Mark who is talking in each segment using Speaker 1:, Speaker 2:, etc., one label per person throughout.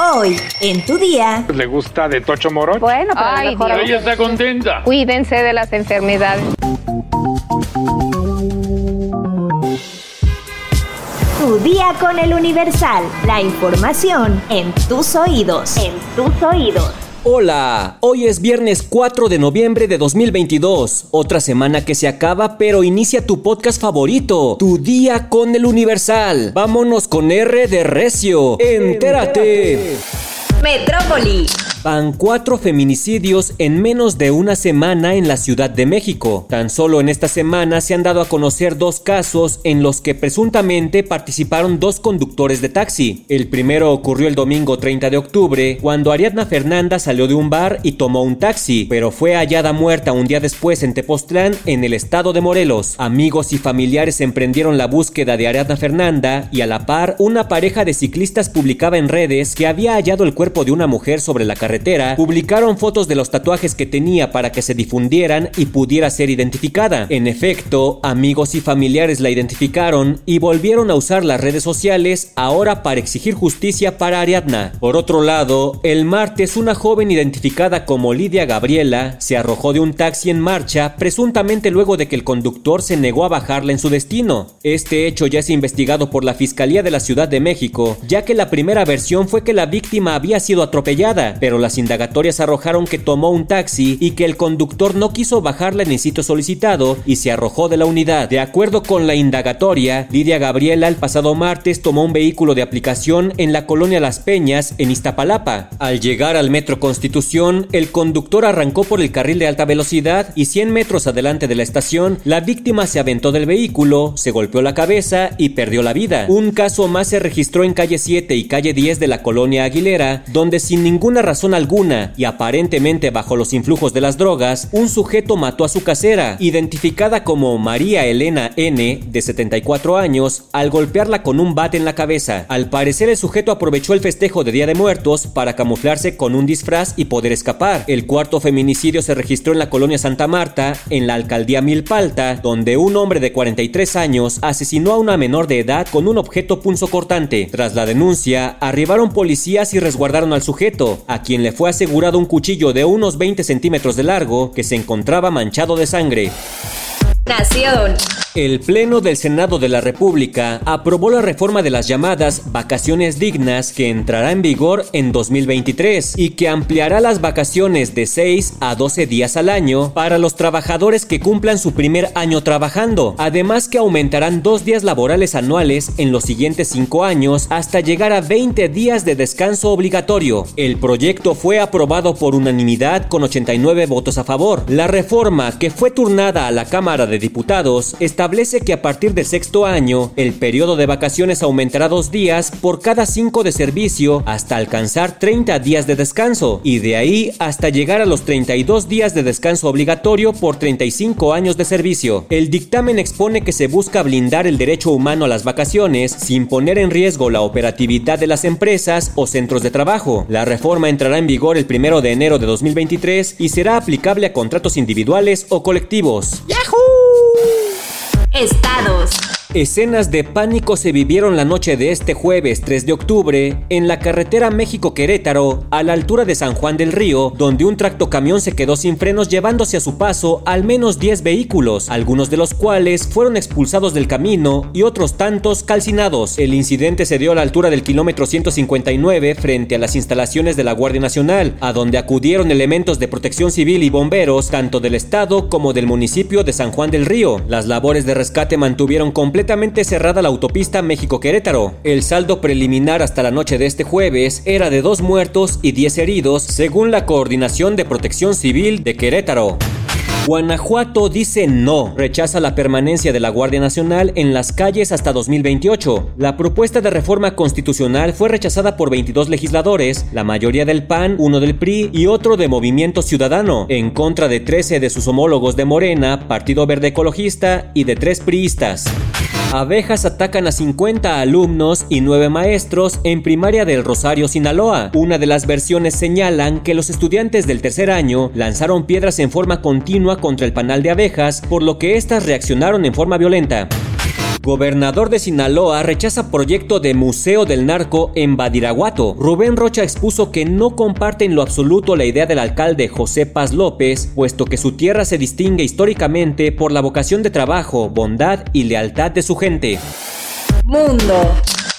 Speaker 1: Hoy, en tu día.
Speaker 2: ¿Le gusta de Tocho Morocho?
Speaker 3: Bueno, pero
Speaker 4: Ay,
Speaker 3: mejor
Speaker 4: Dios.
Speaker 2: Ella está contenta.
Speaker 4: Cuídense de las enfermedades.
Speaker 1: Tu día con el Universal. La información en tus oídos. En tus oídos.
Speaker 5: Hola, hoy es viernes 4 de noviembre de 2022, otra semana que se acaba pero inicia tu podcast favorito, tu día con el Universal. Vámonos con R de Recio, entérate.
Speaker 1: Metrópoli.
Speaker 5: Van cuatro feminicidios en menos de una semana en la Ciudad de México. Tan solo en esta semana se han dado a conocer dos casos en los que presuntamente participaron dos conductores de taxi. El primero ocurrió el domingo 30 de octubre, cuando Ariadna Fernanda salió de un bar y tomó un taxi, pero fue hallada muerta un día después en Tepoztlán, en el estado de Morelos. Amigos y familiares emprendieron la búsqueda de Ariadna Fernanda y a la par una pareja de ciclistas publicaba en redes que había hallado el cuerpo de una mujer sobre la carretera, publicaron fotos de los tatuajes que tenía para que se difundieran y pudiera ser identificada. En efecto, amigos y familiares la identificaron y volvieron a usar las redes sociales ahora para exigir justicia para Ariadna. Por otro lado, el martes una joven identificada como Lidia Gabriela se arrojó de un taxi en marcha presuntamente luego de que el conductor se negó a bajarla en su destino. Este hecho ya es investigado por la Fiscalía de la Ciudad de México, ya que la primera versión fue que la víctima había sido atropellada, pero las indagatorias arrojaron que tomó un taxi y que el conductor no quiso bajarla en el sitio solicitado y se arrojó de la unidad. De acuerdo con la indagatoria, Lidia Gabriela el pasado martes tomó un vehículo de aplicación en la colonia Las Peñas, en Iztapalapa. Al llegar al metro Constitución, el conductor arrancó por el carril de alta velocidad y 100 metros adelante de la estación, la víctima se aventó del vehículo, se golpeó la cabeza y perdió la vida. Un caso más se registró en calle 7 y calle 10 de la colonia Aguilera, donde sin ninguna razón alguna y aparentemente bajo los influjos de las drogas, un sujeto mató a su casera, identificada como María Elena N, de 74 años, al golpearla con un bate en la cabeza. Al parecer el sujeto aprovechó el festejo de Día de Muertos para camuflarse con un disfraz y poder escapar. El cuarto feminicidio se registró en la colonia Santa Marta, en la alcaldía Milpalta, donde un hombre de 43 años asesinó a una menor de edad con un objeto punzocortante. Tras la denuncia, arribaron policías y resguardaron al sujeto, a quien le fue asegurado un cuchillo de unos 20 centímetros de largo que se encontraba manchado de sangre. El Pleno del Senado de la República aprobó la reforma de las llamadas vacaciones dignas que entrará en vigor en 2023 y que ampliará las vacaciones de 6 a 12 días al año para los trabajadores que cumplan su primer año trabajando. Además que aumentarán dos días laborales anuales en los siguientes cinco años hasta llegar a 20 días de descanso obligatorio. El proyecto fue aprobado por unanimidad con 89 votos a favor. La reforma que fue turnada a la Cámara de Diputados establece que a partir del sexto año, el periodo de vacaciones aumentará dos días por cada cinco de servicio hasta alcanzar 30 días de descanso y de ahí hasta llegar a los 32 días de descanso obligatorio por 35 años de servicio. El dictamen expone que se busca blindar el derecho humano a las vacaciones sin poner en riesgo la operatividad de las empresas o centros de trabajo. La reforma entrará en vigor el primero de enero de 2023 y será aplicable a contratos individuales o colectivos.
Speaker 1: Estados.
Speaker 5: Escenas de pánico se vivieron la noche de este jueves 3 de octubre en la carretera México-Querétaro, a la altura de San Juan del Río, donde un tractocamión se quedó sin frenos llevándose a su paso al menos 10 vehículos, algunos de los cuales fueron expulsados del camino y otros tantos calcinados. El incidente se dio a la altura del kilómetro 159 frente a las instalaciones de la Guardia Nacional, a donde acudieron elementos de protección civil y bomberos, tanto del estado como del municipio de San Juan del Río. Las labores de rescate mantuvieron completamente cerrada la autopista México-Querétaro. El saldo preliminar hasta la noche de este jueves era de dos muertos y 10 heridos, según la Coordinación de Protección Civil de Querétaro. Guanajuato dice no, rechaza la permanencia de la Guardia Nacional en las calles hasta 2028. La propuesta de reforma constitucional fue rechazada por 22 legisladores, la mayoría del PAN, uno del PRI y otro de Movimiento Ciudadano, en contra de 13 de sus homólogos de Morena, Partido Verde Ecologista y de tres priistas. Abejas atacan a 50 alumnos y 9 maestros en primaria del Rosario, Sinaloa. Una de las versiones señalan que los estudiantes del tercer año lanzaron piedras en forma continua contra el panal de abejas, por lo que éstas reaccionaron en forma violenta. Gobernador de Sinaloa rechaza proyecto de Museo del Narco en Badiraguato. Rubén Rocha expuso que no comparte en lo absoluto la idea del alcalde José Paz López, puesto que su tierra se distingue históricamente por la vocación de trabajo, bondad y lealtad de su gente.
Speaker 1: Mundo.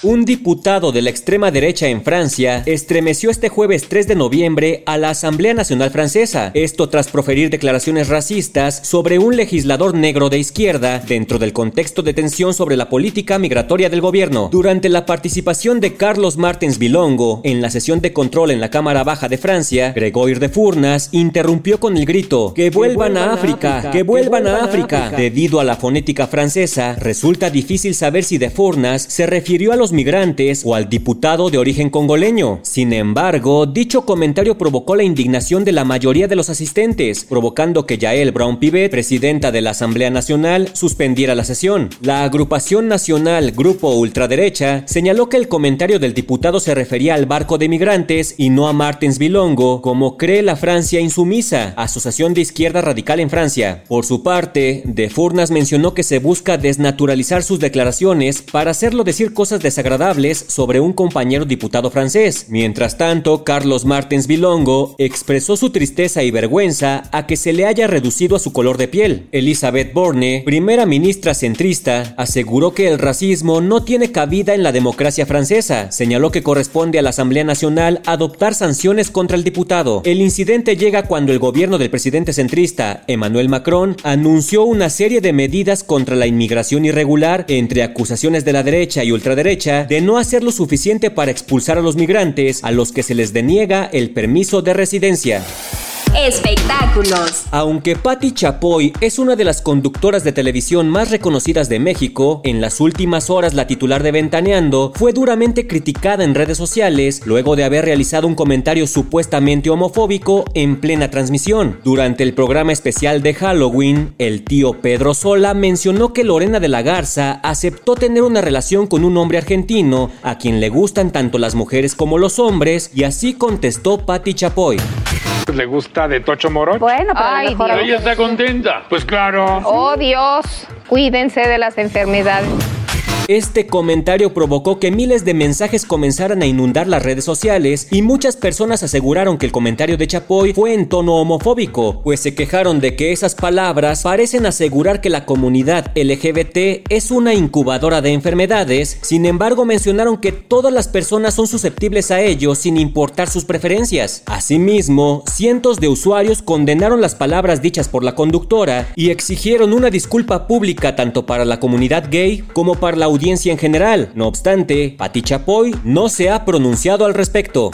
Speaker 5: Un diputado de la extrema derecha en Francia estremeció este jueves 3 de noviembre a la Asamblea Nacional Francesa, esto tras proferir declaraciones racistas sobre un legislador negro de izquierda dentro del contexto de tensión sobre la política migratoria del gobierno. Durante la participación de Carlos Martens Bilongo en la sesión de control en la Cámara Baja de Francia, Gregoire de Fournas interrumpió con el grito que vuelvan, a, África, que vuelvan, a, África. Debido a la fonética francesa, resulta difícil saber si de Fournas se refirió a los migrantes o al diputado de origen congoleño. Sin embargo, dicho comentario provocó la indignación de la mayoría de los asistentes, provocando que Yael Brown Pivet, presidenta de la Asamblea Nacional, suspendiera la sesión. La agrupación nacional Grupo Ultraderecha señaló que el comentario del diputado se refería al barco de migrantes y no a Martens Bilongo, como cree la Francia Insumisa, Asociación de Izquierda Radical en Francia. Por su parte, De Furnas mencionó que se busca desnaturalizar sus declaraciones para hacerlo decir cosas desagradables sobre un compañero diputado francés. Mientras tanto, Carlos Martens Bilongo expresó su tristeza y vergüenza a que se le haya reducido a su color de piel. Elizabeth Borne, primera ministra centrista, aseguró que el racismo no tiene cabida en la democracia francesa. Señaló que corresponde a la Asamblea Nacional adoptar sanciones contra el diputado. El incidente llega cuando el gobierno del presidente centrista, Emmanuel Macron, anunció una serie de medidas contra la inmigración irregular entre acusaciones de la derecha y ultraderecha de no hacer lo suficiente para expulsar a los migrantes a los que se les deniega el permiso de residencia.
Speaker 1: Espectáculos.
Speaker 5: Aunque Patti Chapoy es una de las conductoras de televisión más reconocidas de México, en las últimas horas la titular de Ventaneando fue duramente criticada en redes sociales luego de haber realizado un comentario supuestamente homofóbico en plena transmisión. Durante el programa especial de Halloween, el tío Pedro Sola mencionó que Lorena de la Garza aceptó tener una relación con un hombre argentino a quien le gustan tanto las mujeres como los hombres y así contestó Patti Chapoy.
Speaker 2: ¿Le gusta de Tocho Morocho?
Speaker 4: Bueno, pero a lo mejor-
Speaker 2: Ella está contenta. Pues claro.
Speaker 4: Oh Dios, cuídense de las enfermedades.
Speaker 5: Este comentario provocó que miles de mensajes comenzaran a inundar las redes sociales y muchas personas aseguraron que el comentario de Chapoy fue en tono homofóbico, pues se quejaron de que esas palabras parecen asegurar que la comunidad LGBT es una incubadora de enfermedades, sin embargo mencionaron que todas las personas son susceptibles a ello sin importar sus preferencias. Asimismo, cientos de usuarios condenaron las palabras dichas por la conductora y exigieron una disculpa pública tanto para la comunidad gay como para la audiencia en general. No obstante, Pati Chapoy no se ha pronunciado al respecto.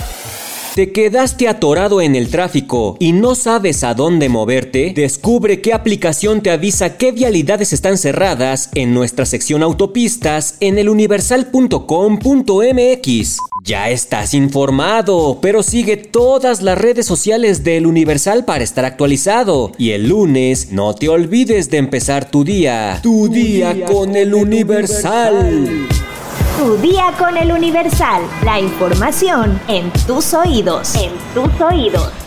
Speaker 5: ¿Te quedaste atorado en el tráfico y no sabes a dónde moverte? Descubre qué aplicación te avisa qué vialidades están cerradas en nuestra sección autopistas en eluniversal.com.mx. Ya estás informado, pero sigue todas las redes sociales del Universal para estar actualizado. Y el lunes no te olvides de empezar tu día. Tu, día, con el Universal.
Speaker 1: Tu día con el Universal. La información en tus oídos. En tus oídos.